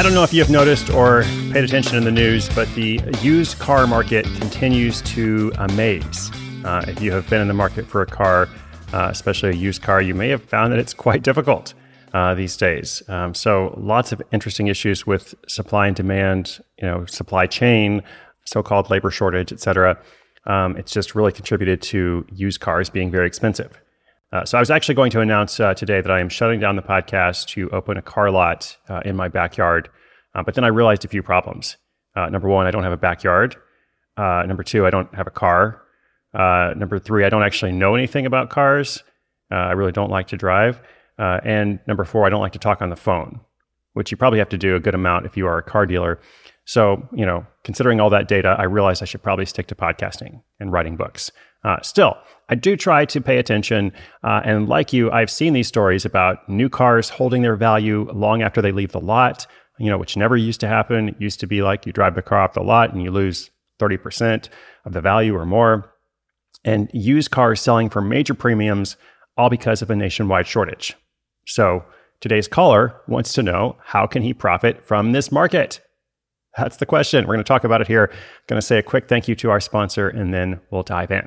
I don't know if you have noticed or paid attention in the news, but the used car market continues to amaze. Uh, if you have been in the market for a car, uh, especially a used car, you may have found that it's quite difficult uh, these days. Um, so, lots of interesting issues with supply and demand, you know, supply chain, so-called labor shortage, et cetera. Um, it's just really contributed to used cars being very expensive. Uh, so I was actually going to announce uh, today that I am shutting down the podcast to open a car lot uh, in my backyard. Uh, but then I realized a few problems. Uh, number one, I don't have a backyard. Uh, number two, I don't have a car. number three, I don't actually know anything about cars. I really don't like to drive. and number four, I don't like to talk on the phone, which you probably have to do a good amount if you are a car dealer. So, you know, considering all that data, I realized I should probably stick to podcasting and writing books. Uh, still, I do try to pay attention. Uh, and like you, I've seen these stories about new cars holding their value long after they leave the lot, you know, which never used to happen. It used to be like you drive the car off the lot and you lose 30% of the value or more. And used cars selling for major premiums, all because of a nationwide shortage. So today's caller wants to know how can he profit from this market? That's the question. We're going to talk about it here. I'm going to say a quick thank you to our sponsor, and then we'll dive in.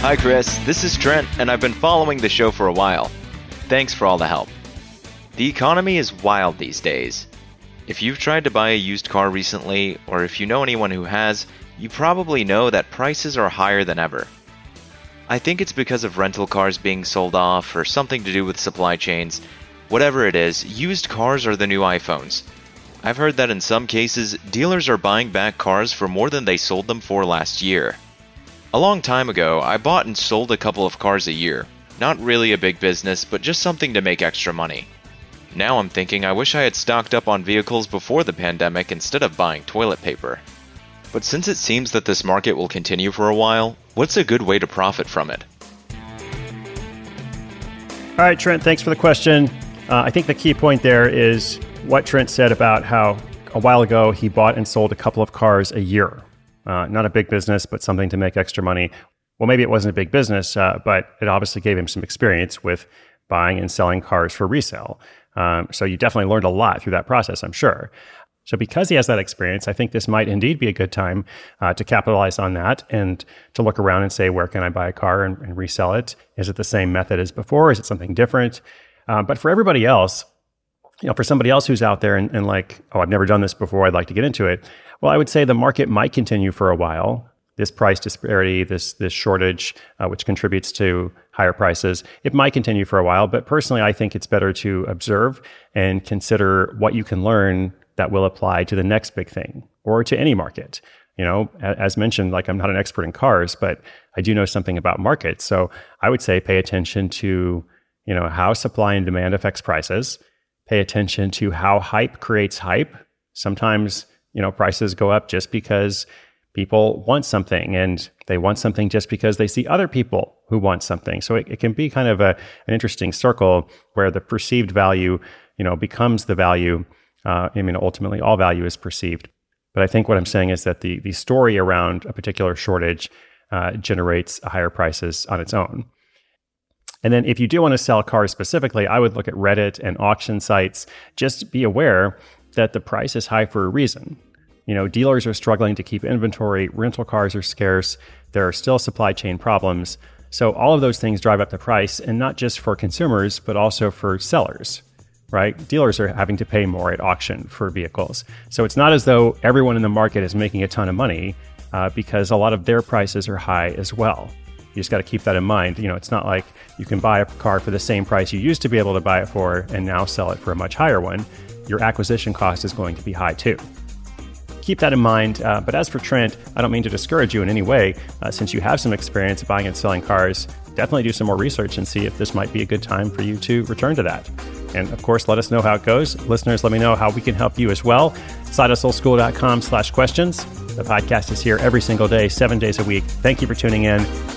Hi, Chris. This is Trent, and I've been following the show for a while. Thanks for all the help. The economy is wild these days. If you've tried to buy a used car recently, or if you know anyone who has, you probably know that prices are higher than ever. I think it's because of rental cars being sold off or something to do with supply chains. Whatever it is, used cars are the new iPhones. I've heard that in some cases, dealers are buying back cars for more than they sold them for last year. A long time ago, I bought and sold a couple of cars a year. Not really a big business, but just something to make extra money. Now I'm thinking I wish I had stocked up on vehicles before the pandemic instead of buying toilet paper. But since it seems that this market will continue for a while, what's a good way to profit from it? All right, Trent, thanks for the question. Uh, I think the key point there is what Trent said about how a while ago he bought and sold a couple of cars a year. Uh, not a big business, but something to make extra money. Well, maybe it wasn't a big business, uh, but it obviously gave him some experience with buying and selling cars for resale. Um, so you definitely learned a lot through that process, I'm sure. So, because he has that experience, I think this might indeed be a good time uh, to capitalize on that and to look around and say, where can I buy a car and, and resell it? Is it the same method as before? Is it something different? Uh, but for everybody else, you know, for somebody else who's out there and, and like, oh, I've never done this before, I'd like to get into it. Well, I would say the market might continue for a while. This price disparity, this this shortage, uh, which contributes to higher prices, it might continue for a while. But personally, I think it's better to observe and consider what you can learn that will apply to the next big thing or to any market. You know, as mentioned, like I'm not an expert in cars, but I do know something about markets. So I would say pay attention to, you know, how supply and demand affects prices. Pay attention to how hype creates hype. Sometimes, you know, prices go up just because people want something and they want something just because they see other people who want something. So it, it can be kind of a, an interesting circle where the perceived value, you know, becomes the value uh, I mean, ultimately, all value is perceived. But I think what I'm saying is that the the story around a particular shortage uh, generates higher prices on its own. And then, if you do want to sell cars specifically, I would look at Reddit and auction sites. Just be aware that the price is high for a reason. You know, dealers are struggling to keep inventory, rental cars are scarce, there are still supply chain problems. So, all of those things drive up the price, and not just for consumers, but also for sellers right? Dealers are having to pay more at auction for vehicles. So it's not as though everyone in the market is making a ton of money uh, because a lot of their prices are high as well. You just got to keep that in mind. You know, it's not like you can buy a car for the same price you used to be able to buy it for and now sell it for a much higher one. Your acquisition cost is going to be high too. Keep that in mind. Uh, but as for Trent, I don't mean to discourage you in any way. Uh, since you have some experience buying and selling cars, definitely do some more research and see if this might be a good time for you to return to that. And of course, let us know how it goes. Listeners, let me know how we can help you as well. SideHustleSchool.com slash questions. The podcast is here every single day, seven days a week. Thank you for tuning in.